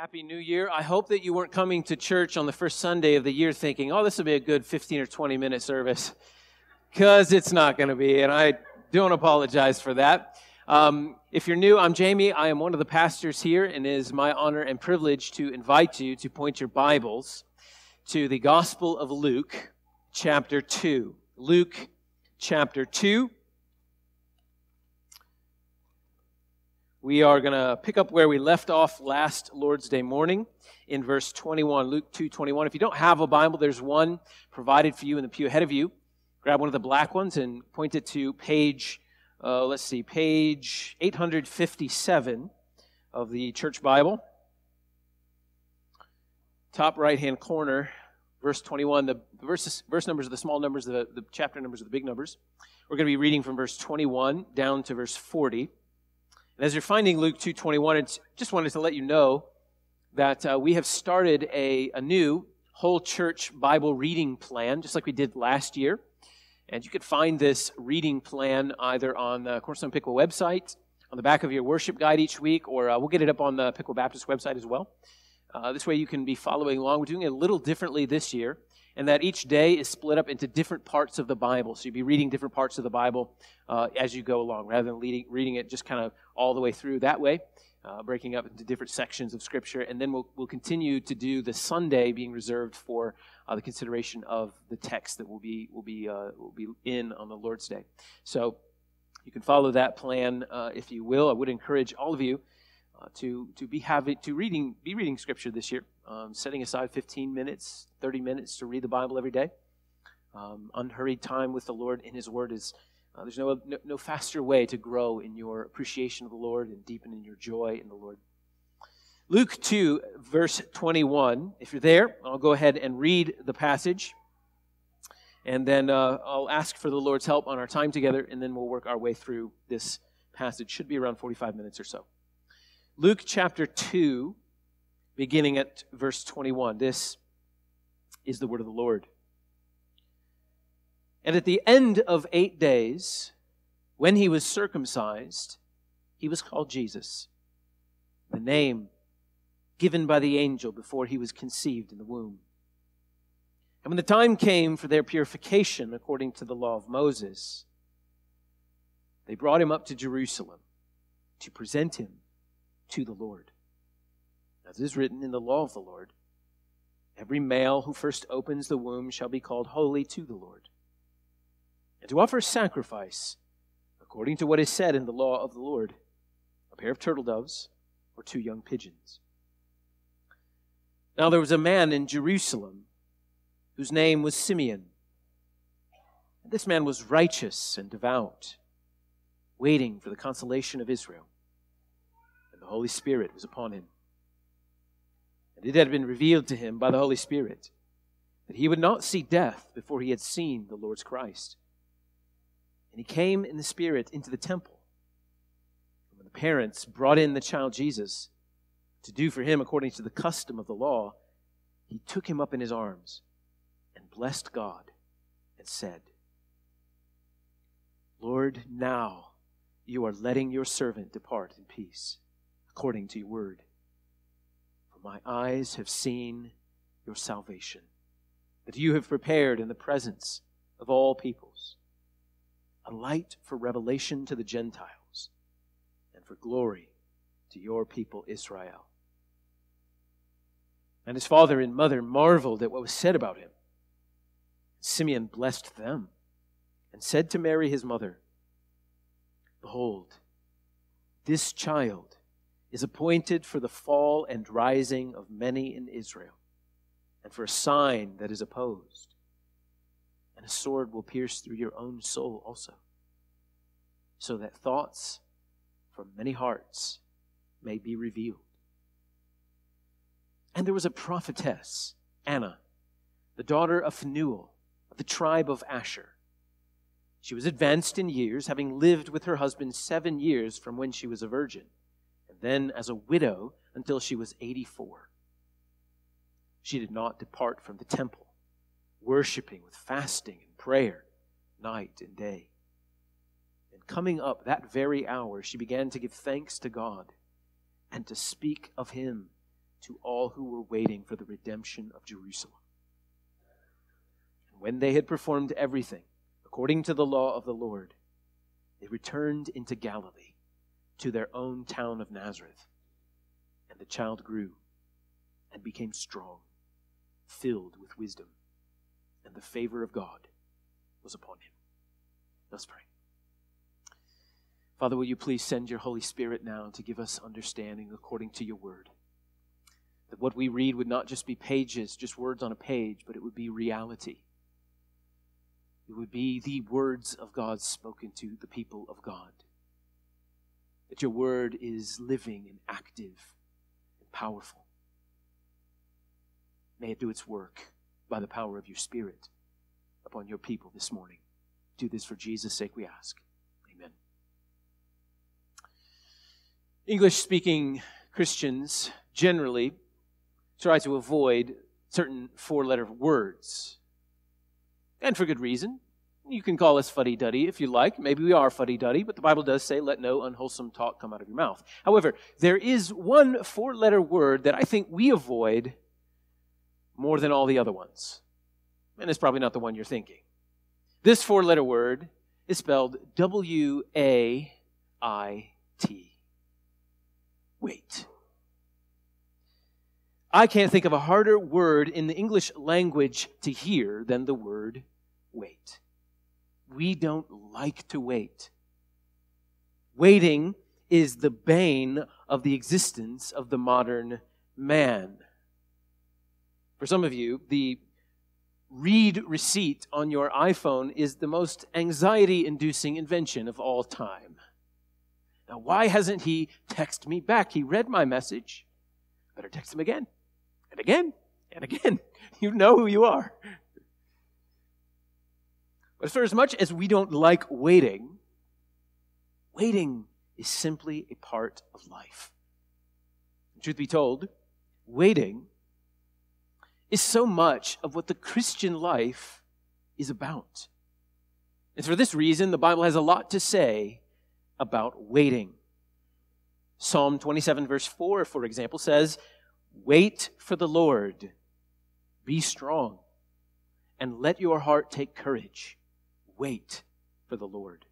Happy New Year. I hope that you weren't coming to church on the first Sunday of the year thinking, oh, this will be a good 15 or 20 minute service, because it's not going to be, and I don't apologize for that. Um, if you're new, I'm Jamie. I am one of the pastors here, and it is my honor and privilege to invite you to point your Bibles to the Gospel of Luke, chapter 2. Luke, chapter 2. We are going to pick up where we left off last Lord's Day morning in verse 21, Luke 2 21. If you don't have a Bible, there's one provided for you in the pew ahead of you. Grab one of the black ones and point it to page, uh, let's see, page 857 of the church Bible. Top right hand corner, verse 21. The verses, verse numbers are the small numbers, the, the chapter numbers are the big numbers. We're going to be reading from verse 21 down to verse 40. And as you're finding Luke 2.21, I just wanted to let you know that uh, we have started a, a new whole church Bible reading plan, just like we did last year. And you could find this reading plan either on the Cornerstone Piqua website, on the back of your worship guide each week, or uh, we'll get it up on the Piqua Baptist website as well. Uh, this way you can be following along. We're doing it a little differently this year and that each day is split up into different parts of the Bible. So you'd be reading different parts of the Bible uh, as you go along, rather than leading, reading it just kind of all the way through that way, uh, breaking up into different sections of Scripture. And then we'll, we'll continue to do the Sunday being reserved for uh, the consideration of the text that will be, will, be, uh, will be in on the Lord's Day. So you can follow that plan uh, if you will. I would encourage all of you uh, to to be having to reading be reading scripture this year, um, setting aside 15 minutes, 30 minutes to read the Bible every day. Um, unhurried time with the Lord in His Word is uh, there's no, no, no faster way to grow in your appreciation of the Lord and deepen in your joy in the Lord. Luke 2, verse 21. If you're there, I'll go ahead and read the passage. And then uh, I'll ask for the Lord's help on our time together, and then we'll work our way through this passage. Should be around 45 minutes or so. Luke chapter 2, beginning at verse 21. This is the word of the Lord. And at the end of eight days, when he was circumcised, he was called Jesus, the name given by the angel before he was conceived in the womb. And when the time came for their purification according to the law of Moses, they brought him up to Jerusalem to present him to the Lord. As is written in the law of the Lord, every male who first opens the womb shall be called holy to the Lord. And to offer sacrifice, according to what is said in the law of the Lord, a pair of turtle doves or two young pigeons. Now there was a man in Jerusalem whose name was Simeon. This man was righteous and devout, waiting for the consolation of Israel. Holy Spirit was upon him. And it had been revealed to him by the Holy Spirit that he would not see death before he had seen the Lord's Christ. And he came in the Spirit into the temple. And when the parents brought in the child Jesus to do for him according to the custom of the law, he took him up in his arms and blessed God and said, Lord, now you are letting your servant depart in peace according to your word. For my eyes have seen your salvation, that you have prepared in the presence of all peoples a light for revelation to the Gentiles and for glory to your people Israel. And his father and mother marveled at what was said about him. Simeon blessed them and said to Mary his mother, Behold, this child is appointed for the fall and rising of many in Israel, and for a sign that is opposed. And a sword will pierce through your own soul also, so that thoughts from many hearts may be revealed. And there was a prophetess, Anna, the daughter of Phanuel, of the tribe of Asher. She was advanced in years, having lived with her husband seven years from when she was a virgin then as a widow until she was 84. She did not depart from the temple, worshiping with fasting and prayer night and day. And coming up that very hour, she began to give thanks to God and to speak of him to all who were waiting for the redemption of Jerusalem. And when they had performed everything according to the law of the Lord, they returned into Galilee to their own town of Nazareth. And the child grew and became strong, filled with wisdom, and the favor of God was upon him. Let's pray. Father, will you please send your Holy Spirit now to give us understanding according to your word? That what we read would not just be pages, just words on a page, but it would be reality. It would be the words of God spoken to the people of God. That your word is living and active and powerful. May it do its work by the power of your Spirit upon your people this morning. Do this for Jesus' sake, we ask. Amen. English speaking Christians generally try to avoid certain four letter words. And for good reason. You can call us fuddy duddy if you like. Maybe we are fuddy duddy, but the Bible does say, let no unwholesome talk come out of your mouth. However, there is one four letter word that I think we avoid more than all the other ones. And it's probably not the one you're thinking. This four letter word is spelled W A I T. Wait. I can't think of a harder word in the English language to hear than the word wait. We don't like to wait. Waiting is the bane of the existence of the modern man. For some of you, the read receipt on your iPhone is the most anxiety inducing invention of all time. Now, why hasn't he texted me back? He read my message. Better text him again and again and again. You know who you are. But for as much as we don't like waiting, waiting is simply a part of life. Truth be told, waiting is so much of what the Christian life is about. And for this reason, the Bible has a lot to say about waiting. Psalm 27, verse 4, for example, says, Wait for the Lord, be strong, and let your heart take courage. Wait for the Lord.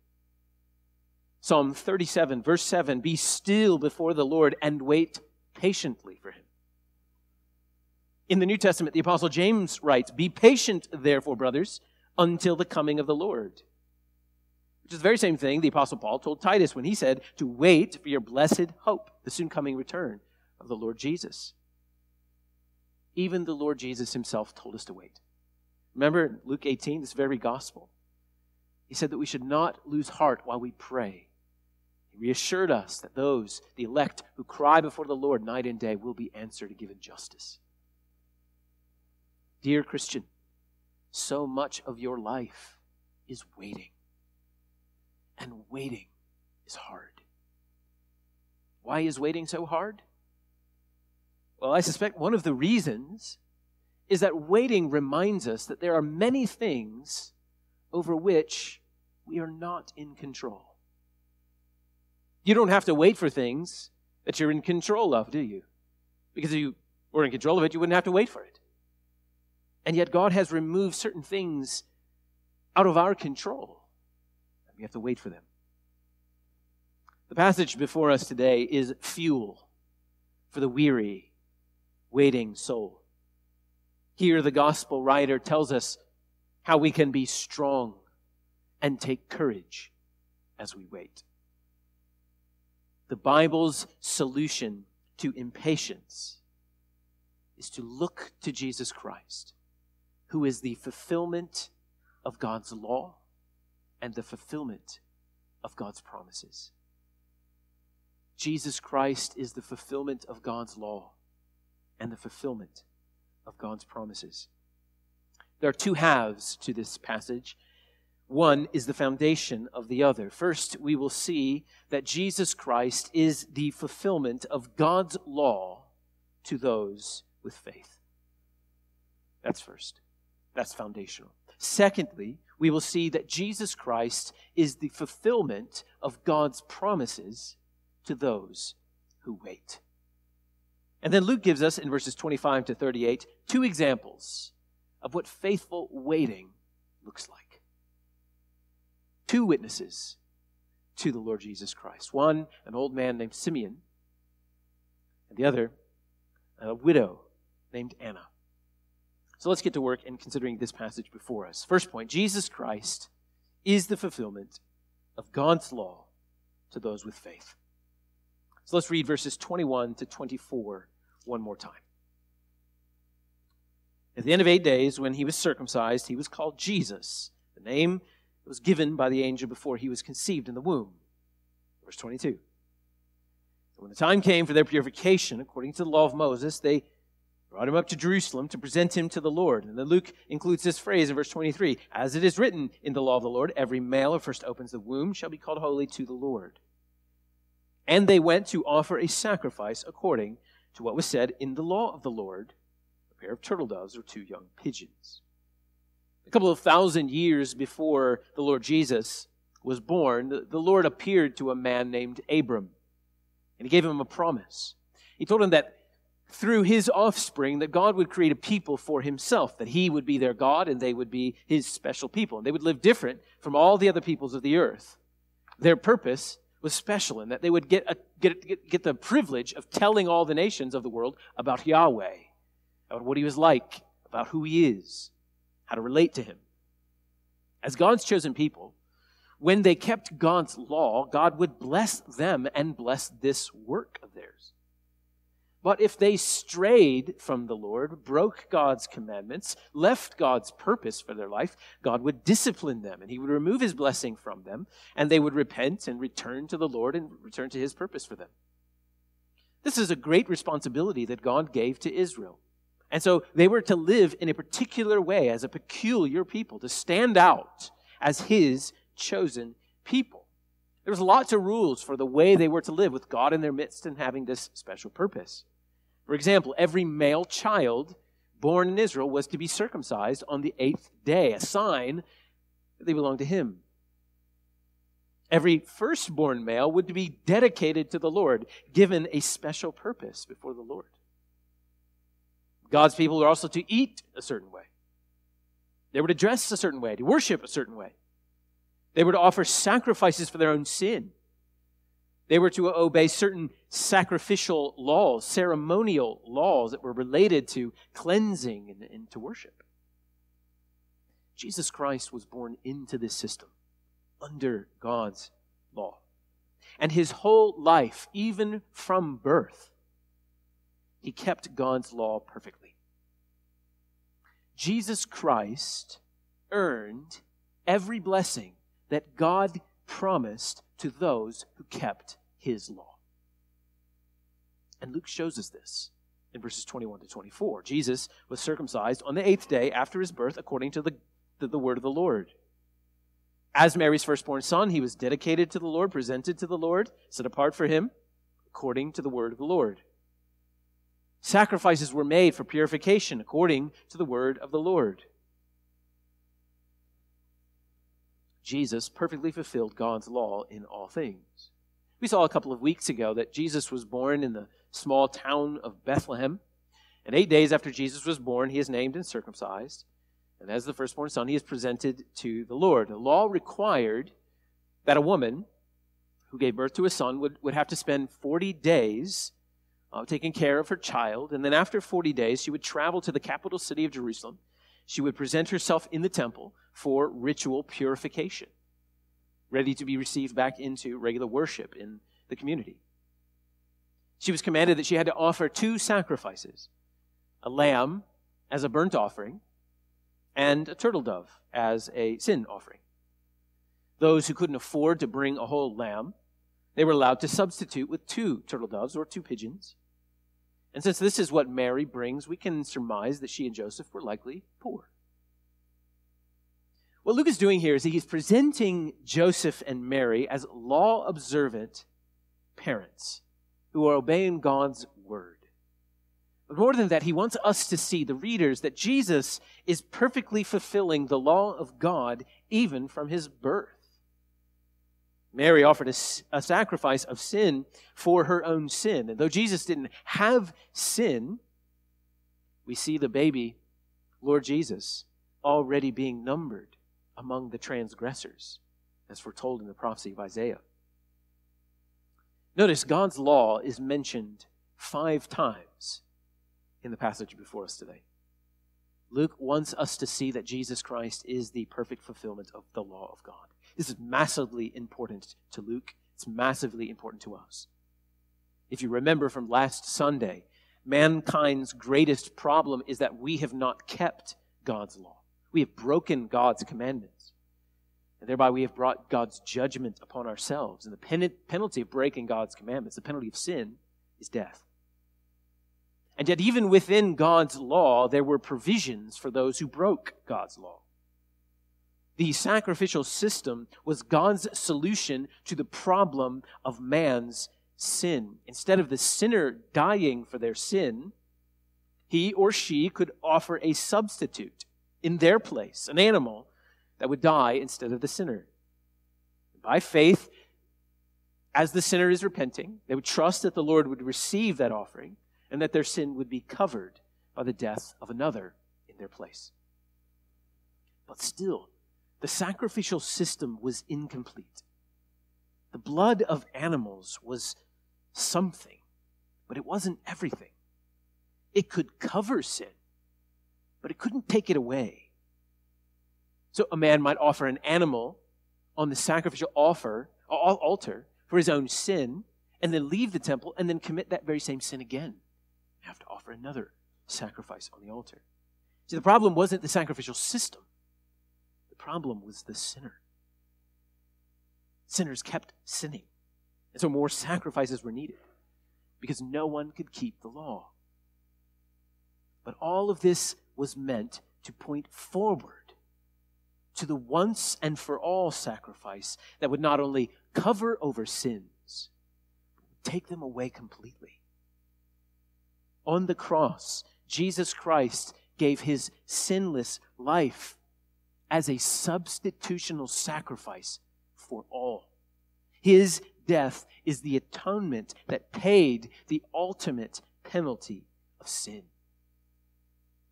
Psalm 37, verse 7 Be still before the Lord and wait patiently for him. In the New Testament, the Apostle James writes, Be patient, therefore, brothers, until the coming of the Lord. Which is the very same thing the Apostle Paul told Titus when he said to wait for your blessed hope, the soon coming return of the Lord Jesus. Even the Lord Jesus himself told us to wait. Remember Luke 18, this very gospel? He said that we should not lose heart while we pray. He reassured us that those, the elect, who cry before the Lord night and day will be answered and given justice. Dear Christian, so much of your life is waiting. And waiting is hard. Why is waiting so hard? Well, I suspect one of the reasons is that waiting reminds us that there are many things over which we are not in control. You don't have to wait for things that you're in control of, do you? Because if you were in control of it, you wouldn't have to wait for it. And yet, God has removed certain things out of our control. We have to wait for them. The passage before us today is fuel for the weary, waiting soul. Here, the gospel writer tells us how we can be strong and take courage as we wait. The Bible's solution to impatience is to look to Jesus Christ, who is the fulfillment of God's law and the fulfillment of God's promises. Jesus Christ is the fulfillment of God's law and the fulfillment of God's promises. There are two halves to this passage. One is the foundation of the other. First, we will see that Jesus Christ is the fulfillment of God's law to those with faith. That's first. That's foundational. Secondly, we will see that Jesus Christ is the fulfillment of God's promises to those who wait. And then Luke gives us in verses 25 to 38 two examples of what faithful waiting looks like. Two witnesses to the Lord Jesus Christ. One, an old man named Simeon, and the other, a widow named Anna. So let's get to work in considering this passage before us. First point Jesus Christ is the fulfillment of God's law to those with faith. So let's read verses 21 to 24 one more time. At the end of eight days, when he was circumcised, he was called Jesus, the name that was given by the angel before he was conceived in the womb. Verse 22. When the time came for their purification, according to the law of Moses, they brought him up to Jerusalem to present him to the Lord. And then Luke includes this phrase in verse 23 As it is written in the law of the Lord, every male who first opens the womb shall be called holy to the Lord. And they went to offer a sacrifice according to what was said in the law of the Lord pair of turtle doves or two young pigeons. A couple of thousand years before the Lord Jesus was born, the Lord appeared to a man named Abram, and he gave him a promise. He told him that through his offspring that God would create a people for himself, that he would be their God and they would be his special people. And they would live different from all the other peoples of the earth. Their purpose was special in that they would get, a, get, get, get the privilege of telling all the nations of the world about Yahweh, about what he was like, about who he is, how to relate to him. As God's chosen people, when they kept God's law, God would bless them and bless this work of theirs. But if they strayed from the Lord, broke God's commandments, left God's purpose for their life, God would discipline them and He would remove His blessing from them, and they would repent and return to the Lord and return to His purpose for them. This is a great responsibility that God gave to Israel. And so they were to live in a particular way as a peculiar people, to stand out as His chosen people. There was lots of rules for the way they were to live with God in their midst and having this special purpose. For example, every male child born in Israel was to be circumcised on the eighth day, a sign that they belonged to him. Every firstborn male would be dedicated to the Lord, given a special purpose before the Lord. God's people were also to eat a certain way. They were to dress a certain way, to worship a certain way. They were to offer sacrifices for their own sin. They were to obey certain sacrificial laws, ceremonial laws that were related to cleansing and, and, to worship. Jesus Christ was born into this system under God's law. And his whole life, even from birth, he kept God's law perfectly. Jesus Christ earned every blessing that God promised to those who kept his law. And Luke shows us this in verses 21 to 24. Jesus was circumcised on the eighth day after his birth according to the, the, the word of the Lord. As Mary's firstborn son, he was dedicated to the Lord, presented to the Lord, set apart for him according to the word of the Lord. Sacrifices were made for purification according to the word of the Lord. Jesus perfectly fulfilled God's law in all things. We saw a couple of weeks ago that Jesus was born in the small town of Bethlehem. And eight days after Jesus was born, he is named and circumcised. And as the firstborn son, he is presented to the Lord. The law required that a woman who gave birth to a son would, would have to spend 40 days uh, taking care of her child. And then after 40 days, she would travel to the capital city of Jerusalem. She would present herself in the temple for ritual purification, ready to be received back into regular worship in the community. She was commanded that she had to offer two sacrifices a lamb as a burnt offering, and a turtle dove as a sin offering. Those who couldn't afford to bring a whole lamb, they were allowed to substitute with two turtle doves or two pigeons. And since this is what Mary brings, we can surmise that she and Joseph were likely poor. What Luke is doing here is that he's presenting Joseph and Mary as law observant parents who are obeying God's word. But more than that, he wants us to see, the readers, that Jesus is perfectly fulfilling the law of God even from his birth. Mary offered a, a, sacrifice of sin for her own sin. And though Jesus didn't have sin, we see the baby, Lord Jesus, already being numbered among the transgressors, as foretold in the prophecy of Isaiah. Notice God's law is mentioned five times in the passage before us today. Luke wants us to see that Jesus Christ is the perfect fulfillment of the law of God. This is massively important to Luke. It's massively important to us. If you remember from last Sunday, mankind's greatest problem is that we have not kept God's law. We have broken God's commandments. And thereby we have brought God's judgment upon ourselves. And the pen- penalty of breaking God's commandments, the penalty of sin, is death. And yet, even within God's law, there were provisions for those who broke God's law. The sacrificial system was God's solution to the problem of man's sin. Instead of the sinner dying for their sin, he or she could offer a substitute in their place, an animal that would die instead of the sinner. By faith, as the sinner is repenting, they would trust that the Lord would receive that offering and that their sin would be covered by the death of another in their place. But still, the sacrificial system was incomplete. The blood of animals was something, but it wasn't everything. It could cover sin, but it couldn't take it away. So a man might offer an animal on the sacrificial offer, altar for his own sin, and then leave the temple and then commit that very same sin again. Have to offer another sacrifice on the altar. See, the problem wasn't the sacrificial system. The problem was the sinner. Sinners kept sinning. And so more sacrifices were needed because no one could keep the law. But all of this was meant to point forward to the once and for all sacrifice that would not only cover over sins, but take them away completely. On the cross, Jesus Christ gave his sinless life as a substitutional sacrifice for all. His death is the atonement that paid the ultimate penalty of sin.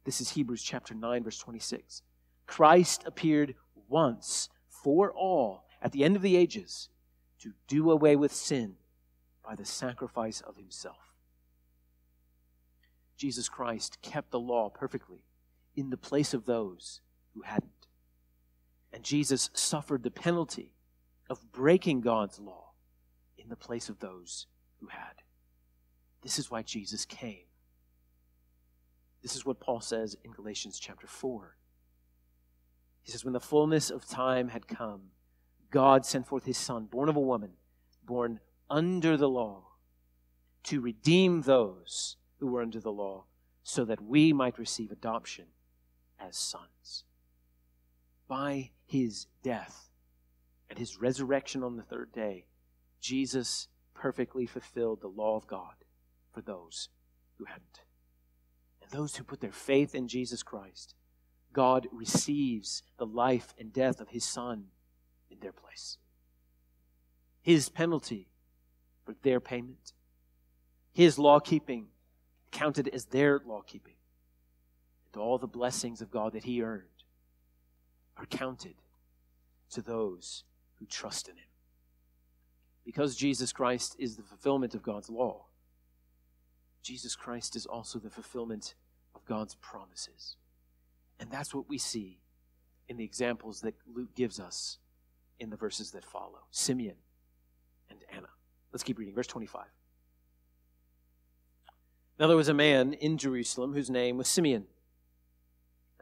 This is Hebrews chapter 9, verse 26. Christ appeared once for all at the end of the ages to do away with sin by the sacrifice of himself. Jesus Christ kept the law perfectly in the place of those who hadn't. And Jesus suffered the penalty of breaking God's law in the place of those who had. This is why Jesus came. This is what Paul says in Galatians chapter 4. He says, When the fullness of time had come, God sent forth his Son, born of a woman, born under the law, to redeem those who were under the law, so that we might receive adoption as sons. By his death and his resurrection on the third day, Jesus perfectly fulfilled the law of God for those who hadn't. And those who put their faith in Jesus Christ, God receives the life and death of his Son in their place. His penalty for their payment, his law keeping counted as their law keeping, and all the blessings of God that he earned are counted to those who trust in him. Because Jesus Christ is the fulfillment of God's law, Jesus Christ is also the fulfillment of God's promises. And that's what we see in the examples that Luke gives us in the verses that follow Simeon and Anna. Let's keep reading. Verse 25. Now there was a man in Jerusalem whose name was Simeon.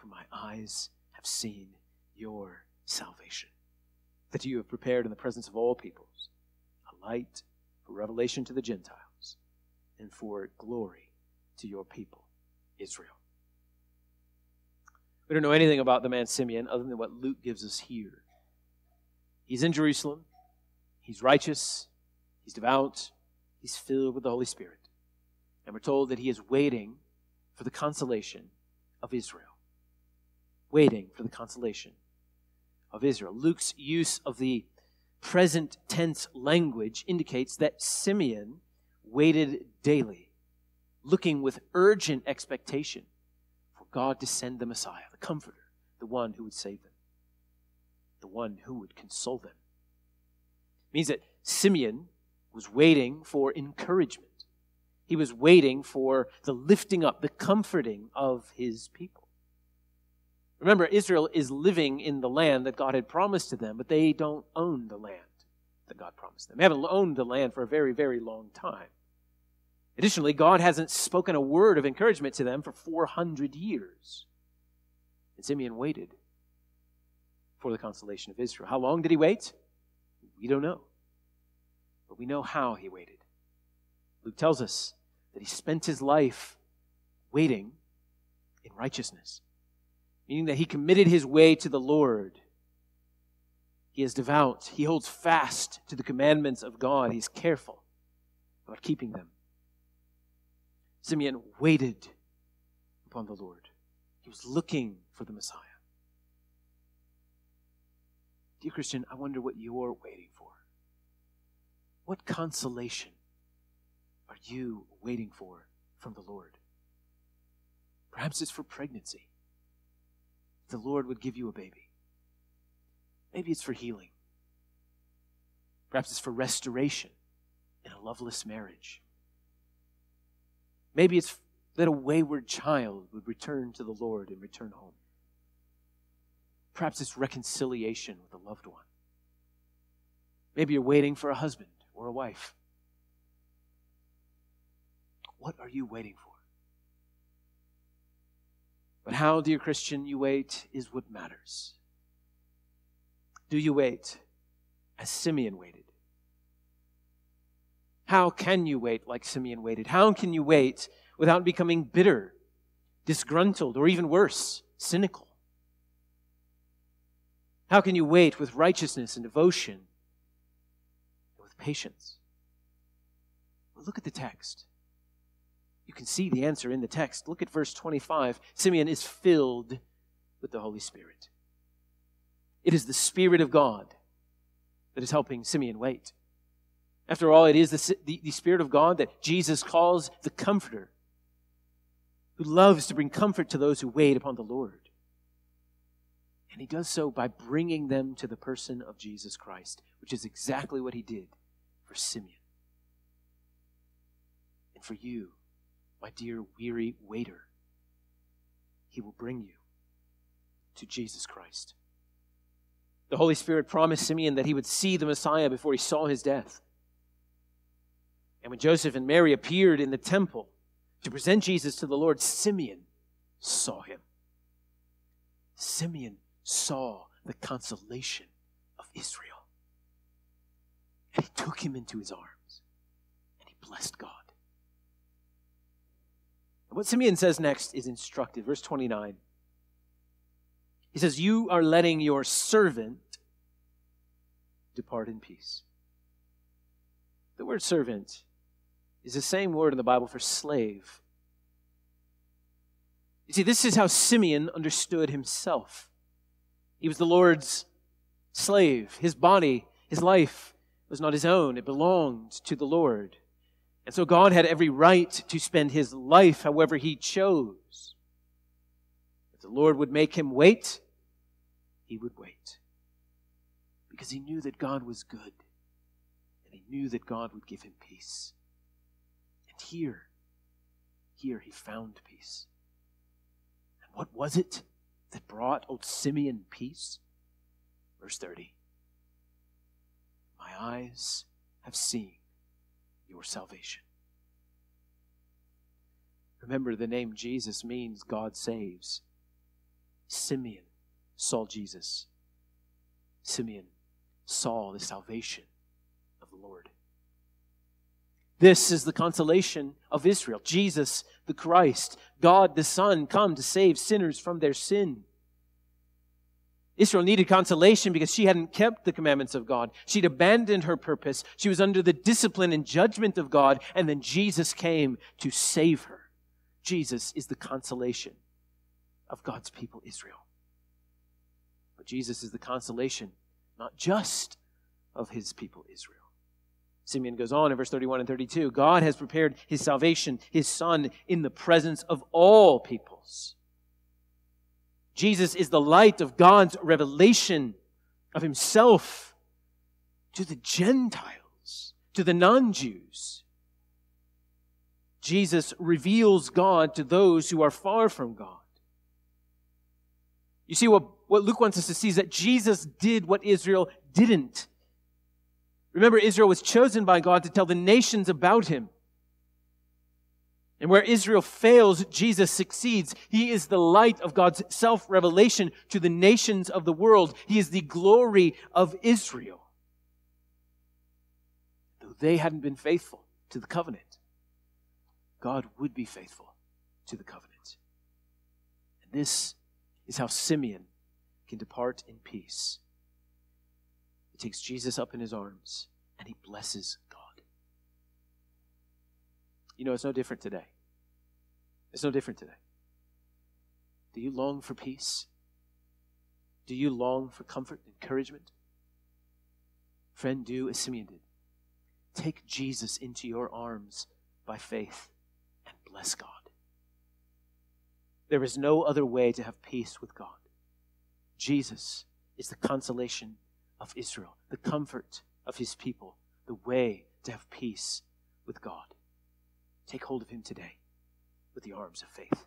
for my eyes have seen your salvation, that you have prepared in the presence of all peoples a light, for revelation to the Gentiles, and for glory to your people, Israel. We don't know anything about the man Simeon other than what Luke gives us here. He's in Jerusalem. He's righteous. He's devout. He's filled with the Holy Spirit. And we're told that he is waiting for the consolation of Israel. Waiting for the consolation of Israel. Luke's use of the present tense language indicates that Simeon waited daily, looking with urgent expectation for God to send the Messiah, the Comforter, the one who would save them, the one who would console them. It means that Simeon was waiting for encouragement. He was waiting for the lifting up, the comforting of his people. Remember, Israel is living in the land that God had promised to them, but they don't own the land that God promised them. They haven't owned the land for a very, very long time. Additionally, God hasn't spoken a word of encouragement to them for 400 years. And Simeon waited for the consolation of Israel. How long did he wait? We don't know. But we know how he waited. Luke tells us that he spent his life waiting in righteousness meaning that he committed his way to the Lord. He is devout. He holds fast to the commandments of God. He's careful about keeping them. Simeon waited upon the Lord. He was looking for the Messiah. Dear Christian, I wonder what you're waiting for. What consolation are you waiting for from the Lord? Perhaps it's for pregnancy the Lord would give you a baby. Maybe it's for healing. Perhaps it's for restoration in a loveless marriage. Maybe it's that a wayward child would return to the Lord and return home. Perhaps it's reconciliation with a loved one. Maybe you're waiting for a husband or a wife. What are you waiting for? But how, dear Christian, you wait is what matters. Do you wait as Simeon waited? How can you wait like Simeon waited? How can you wait without becoming bitter, disgruntled, or even worse, cynical? How can you wait with righteousness and devotion and with patience? Well, look at the text. You can see the answer in the text. Look at verse 25. Simeon is filled with the Holy Spirit. It is the Spirit of God that is helping Simeon wait. After all, it is the, the, the, Spirit of God that Jesus calls the Comforter, who loves to bring comfort to those who wait upon the Lord. And he does so by bringing them to the person of Jesus Christ, which is exactly what he did for Simeon. And for you, my dear weary waiter, he will bring you to Jesus Christ. The Holy Spirit promised Simeon that he would see the Messiah before he saw his death. And when Joseph and Mary appeared in the temple to present Jesus to the Lord, Simeon saw him. Simeon saw the consolation of Israel. And he took him into his arms and he blessed God. What Simeon says next is instructive. Verse 29. He says, You are letting your servant depart in peace. The word servant is the same word in the Bible for slave. You see, this is how Simeon understood himself. He was the Lord's slave. His body, his life was not his own, it belonged to the Lord. And so God had every right to spend his life however he chose. If the Lord would make him wait, he would wait. Because he knew that God was good. And he knew that God would give him peace. And here, here he found peace. And what was it that brought old Simeon peace? Verse 30. My eyes have seen your salvation. Remember, the name Jesus means God saves. Simeon saw Jesus. Simeon saw the salvation of the Lord. This is the consolation of Israel. Jesus the Christ, God the Son, come to save sinners from their sin. Israel needed consolation because she hadn't kept the commandments of God. She'd abandoned her purpose. She was under the discipline and judgment of God, and then Jesus came to save her. Jesus is the consolation of God's people, Israel. But Jesus is the consolation not just of his people, Israel. Simeon goes on in verse 31 and 32 God has prepared his salvation, his Son, in the presence of all peoples. Jesus is the light of God's revelation of himself to the Gentiles, to the non Jews. Jesus reveals God to those who are far from God. You see, what, what Luke wants us to see is that Jesus did what Israel didn't. Remember, Israel was chosen by God to tell the nations about him. And where Israel fails, Jesus succeeds. He is the light of God's self revelation to the nations of the world. He is the glory of Israel. Though they hadn't been faithful to the covenant, God would be faithful to the covenant. And this is how Simeon can depart in peace He takes Jesus up in his arms and he blesses. You know, it's no different today. It's no different today. Do you long for peace? Do you long for comfort, encouragement? Friend, do as Simeon did. Take Jesus into your arms by faith and bless God. There is no other way to have peace with God. Jesus is the consolation of Israel, the comfort of his people, the way to have peace with God. Take hold of him today with the arms of faith.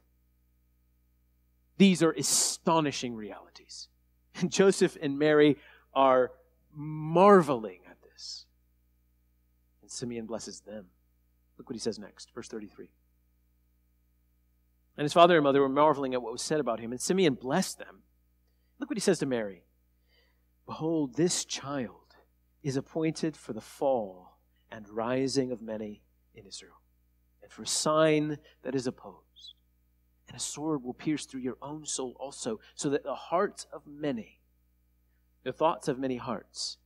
These are astonishing realities. And Joseph and Mary are marveling at this. And Simeon blesses them. Look what he says next, verse 33. And his father and mother were marveling at what was said about him, and Simeon blessed them. Look what he says to Mary. Behold, this child is appointed for the fall and rising of many in Israel, and for a sign that is opposed. And a sword will pierce through your own soul also, so that the hearts of many, the thoughts of many hearts,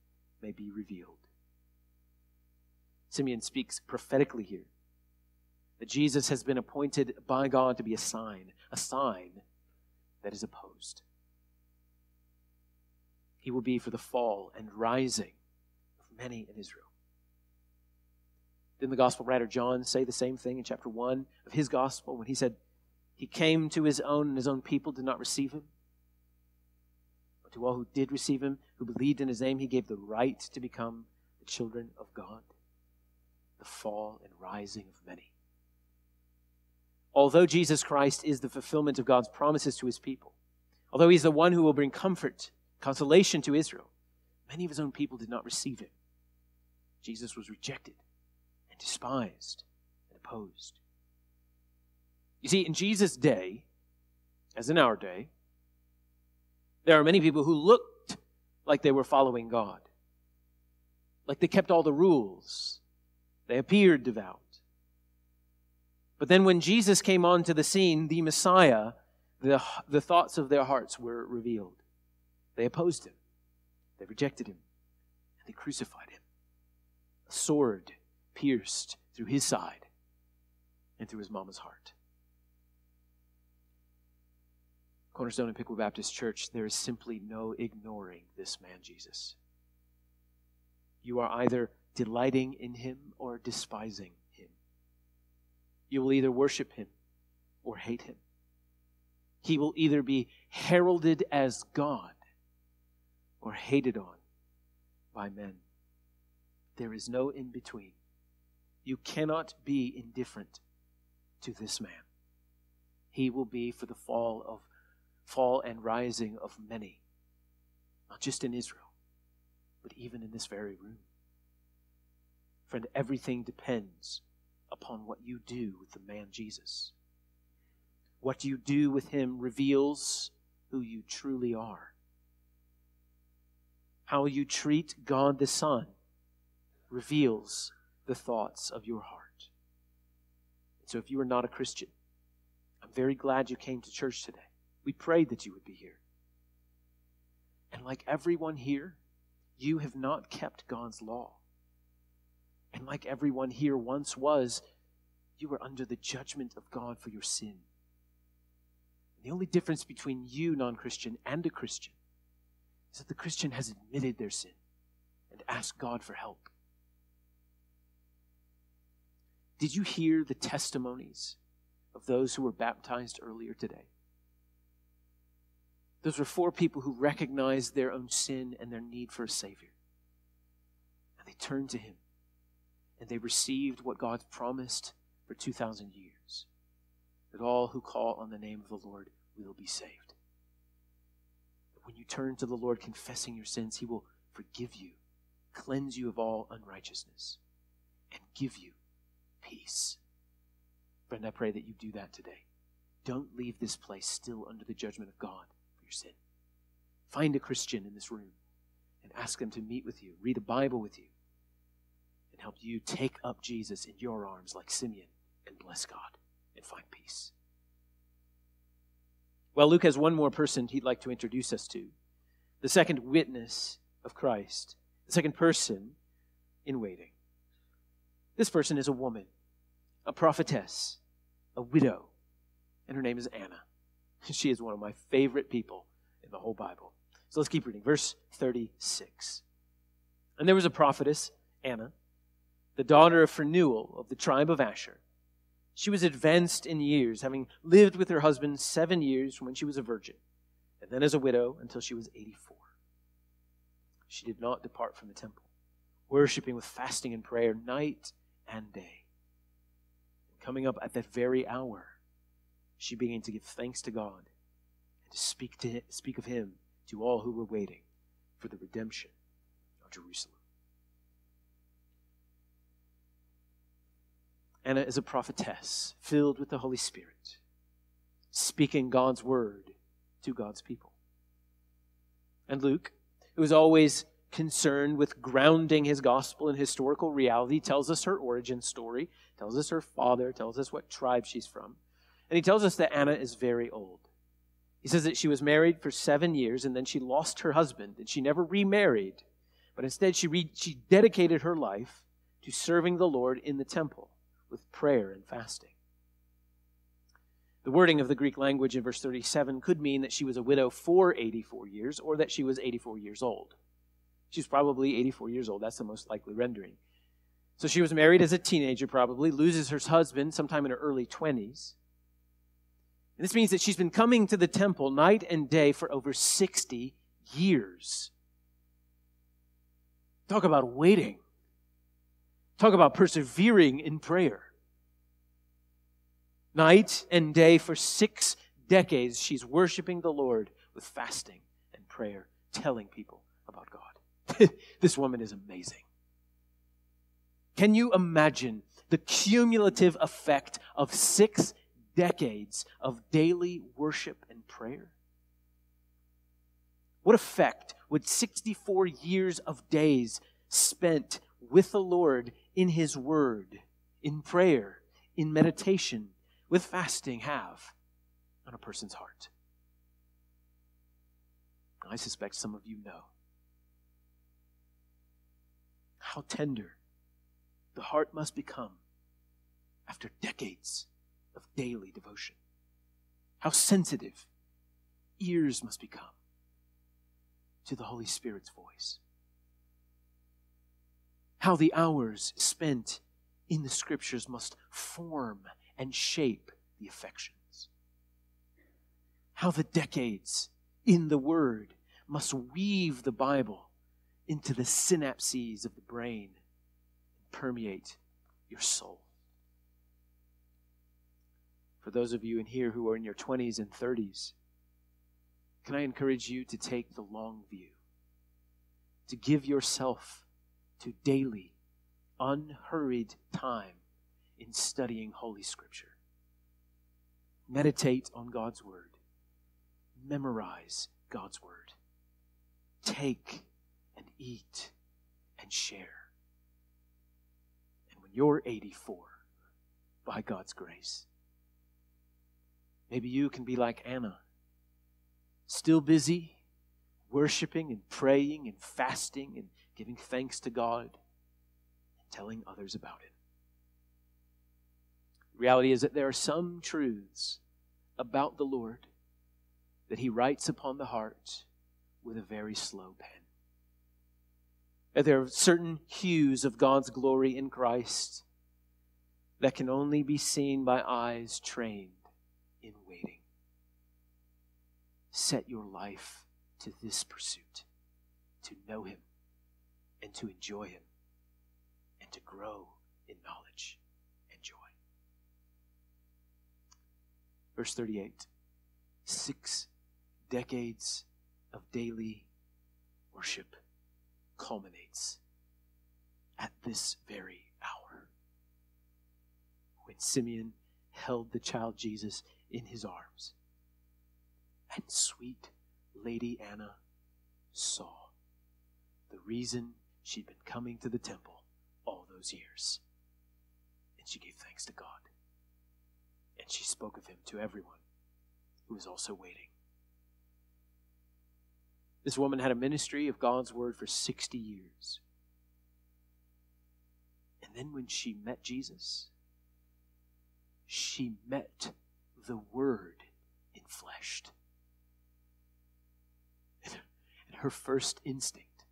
may be revealed. Simeon speaks prophetically here that Jesus has been appointed by God to be a sign, a sign that is opposed. He will be for the fall and rising of many in Israel. Didn't the gospel writer John say the same thing in chapter 1 of his gospel when he said, He came to his own, and his own people did not receive him? But to all who did receive him, who believed in his name, he gave the right to become the children of God. The fall and rising of many. Although Jesus Christ is the fulfillment of God's promises to his people, although he's the one who will bring comfort consolation to Israel. Many of his own people did not receive him. Jesus was rejected and despised and opposed. You see, in Jesus' day, as in our day, there are many people who looked like they were following God, like they kept all the rules, they appeared devout. But then when Jesus came onto the scene, the Messiah, the, the thoughts of their hearts were revealed. They opposed him, they rejected him, and they crucified him. A sword pierced through his side and through his mama's heart. Cornerstone and Piqua Baptist Church, there is simply no ignoring this man Jesus. You are either delighting in him or despising him. You will either worship him or hate him. He will either be heralded as God or hated on by men. There is no in between. You cannot be indifferent to this man. He will be for the fall of fall and rising of many, not just in Israel, but even in this very room. Friend, everything depends upon what you do with the man Jesus. What you do with him reveals who you truly are. How you treat God the Son reveals the thoughts of your heart. So if you are not a Christian, I'm very glad you came to church today. We prayed that you would be here. And like everyone here, you have not kept God's law. And like everyone here once was, you are under the judgment of God for your sin. The only difference between you, non Christian, and a Christian is that the Christian has admitted their sin and asked God for help. Did you hear the testimonies of those who were baptized earlier today? Those were four people who recognized their own sin and their need for a Savior. And they turned to Him and they received what God promised for 2,000 years that all who call on the name of the Lord will be saved. When you turn to the Lord confessing your sins, He will forgive you, cleanse you of all unrighteousness, and give you peace. Friend, I pray that you do that today. Don't leave this place still under the judgment of God for your sin. Find a Christian in this room and ask them to meet with you, read a Bible with you, and help you take up Jesus in your arms like Simeon and bless God and find peace. Well, Luke has one more person he'd like to introduce us to the second witness of Christ, the second person in waiting. This person is a woman, a prophetess, a widow, and her name is Anna. She is one of my favorite people in the whole Bible. So let's keep reading. Verse 36. And there was a prophetess, Anna, the daughter of Phanuel of the tribe of Asher. She was advanced in years, having lived with her husband seven years from when she was a virgin, and then as a widow until she was 84. She did not depart from the temple, worshiping with fasting and prayer night and day. Coming up at that very hour, she began to give thanks to God and to speak, to, speak of Him to all who were waiting for the redemption of Jerusalem. Anna is a prophetess filled with the Holy Spirit, speaking God's word to God's people. And Luke, who is always concerned with grounding his gospel in historical reality, tells us her origin story, tells us her father, tells us what tribe she's from. And he tells us that Anna is very old. He says that she was married for seven years and then she lost her husband and she never remarried, but instead she, re- she dedicated her life to serving the Lord in the temple with prayer and fasting. The wording of the Greek language in verse 37 could mean that she was a widow for 84 years or that she was 84 years old. She's probably 84 years old. That's the most likely rendering. So she was married as a teenager, probably, loses her husband sometime in her early 20s. And this means that she's been coming to the temple night and day for over 60 years. Talk about waiting. Talk about persevering in prayer. Night and day for six decades, she's worshiping the Lord with fasting and prayer, telling people about God. this woman is amazing. Can you imagine the cumulative effect of six decades of daily worship and prayer? What effect would 64 years of days spent with the Lord in His Word, in prayer, in meditation, with fasting have on a person's heart? I suspect some of you know. How tender the heart must become after decades of daily devotion. How sensitive ears must become to the Holy Spirit's voice how the hours spent in the scriptures must form and shape the affections. How the decades in the Word must weave the Bible into the synapses of the brain and permeate your soul. For those of you in here who are in your 20s and 30s, can I encourage you to take the long view, to give yourself to daily, unhurried time in studying Holy Scripture. Meditate on God's Word. Memorize God's Word. Take and eat and share. And when you're 84, by God's grace. Maybe you can be like Anna, still busy worshiping and praying and fasting and giving thanks to God and telling others about it. Reality is that there are some truths about the Lord that He writes upon the heart with a very slow pen. There are certain hues of God's glory in Christ that can only be seen by eyes trained in waiting. Set your life to this pursuit to know Him and to enjoy Him and to grow in knowledge and joy. Verse 38 Six decades of daily worship culminates at this very hour when Simeon held the child Jesus in his arms. And sweet Lady Anna saw the reason she'd been coming to the temple all those years. And she gave thanks to God. And she spoke of him to everyone who was also waiting. This woman had a ministry of God's word for 60 years. And then when she met Jesus, she met the Word in fleshed. And her first instinct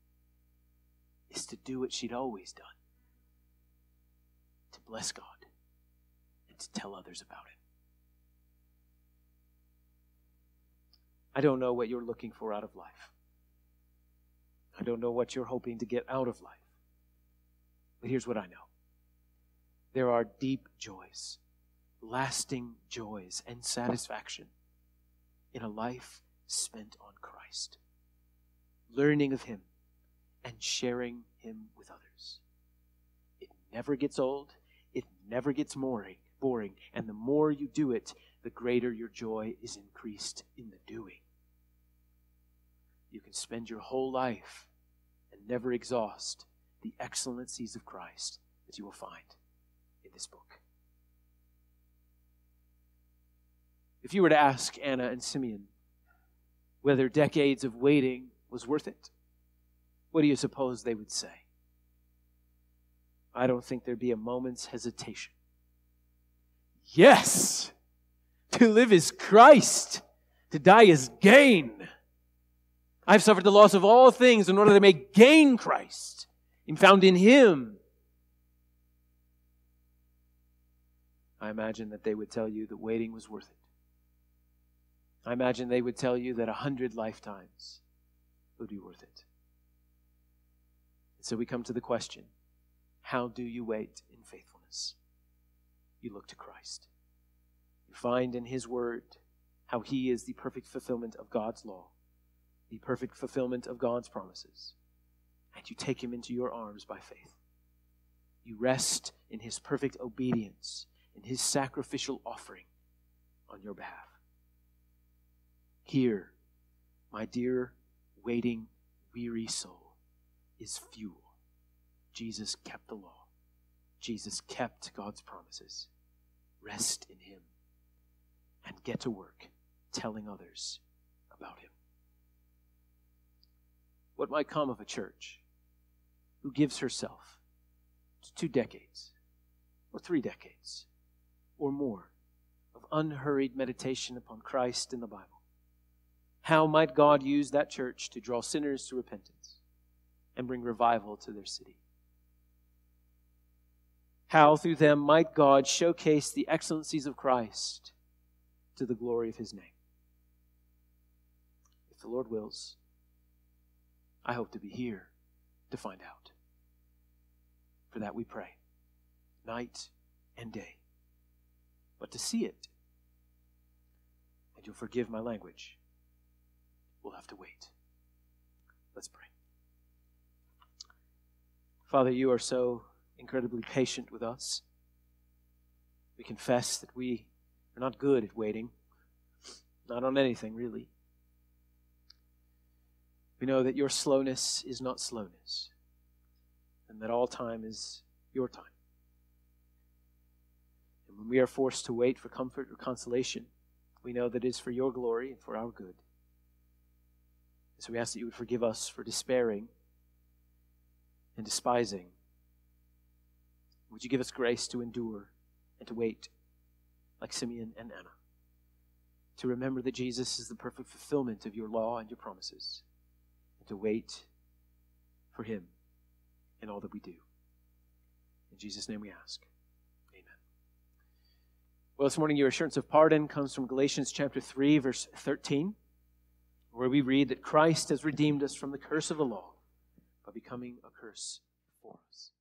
is to do what she'd always done to bless God and to tell others about it. I don't know what you're looking for out of life. I don't know what you're hoping to get out of life. But here's what I know there are deep joys, lasting joys, and satisfaction in a life spent on Christ, learning of Him and sharing Him with others. It never gets old, it never gets boring, boring, and the more you do it, the greater your joy is increased in the doing. You can spend your whole life and never exhaust the excellencies of Christ that you will find in this book. If you were to ask Anna and Simeon whether decades of waiting was worth it, what do you suppose they would say? I don't think there'd be a moment's hesitation. Yes! To live is Christ, to die is gain. I've suffered the loss of all things in order to make gain Christ and found in Him. I imagine that they would tell you that waiting was worth it. I imagine they would tell you that a hundred lifetimes would be worth it. And so we come to the question how do you wait in faithfulness? You look to Christ. You find in His Word how He is the perfect fulfillment of God's law the perfect fulfillment of God's promises. And you take him into your arms by faith. You rest in his perfect obedience, in his sacrificial offering on your behalf. Here, my dear, waiting, weary soul, is fuel. Jesus kept the law. Jesus kept God's promises. Rest in him and get to work telling others about him what might come of a church who gives herself to two decades or three decades or more of unhurried meditation upon Christ in the Bible. How might God use that church to draw sinners to repentance and bring revival to their city? How through them might God showcase the excellencies of Christ to the glory of his name? If the Lord wills, I hope to be here to find out. For that we pray, night and day. But to see it, and you'll forgive my language, we'll have to wait. Let's pray. Father, you are so incredibly patient with us. We confess that we are not good at waiting, not on anything, really. We know that your slowness is not slowness, and that all time is your time. And when we are forced to wait for comfort or consolation, we know that it is for your glory and for our good. So we ask that you would forgive us for despairing and despising. Would you give us grace to endure and to wait like Simeon and Anna? To remember that Jesus is the perfect fulfillment of your law and your promises, and to wait for him in all that we do. In Jesus' name we ask. Amen. Well, this morning, your assurance of pardon comes from Galatians chapter 3, verse 13, where we read that Christ has redeemed us from the curse of the law by becoming a curse for us.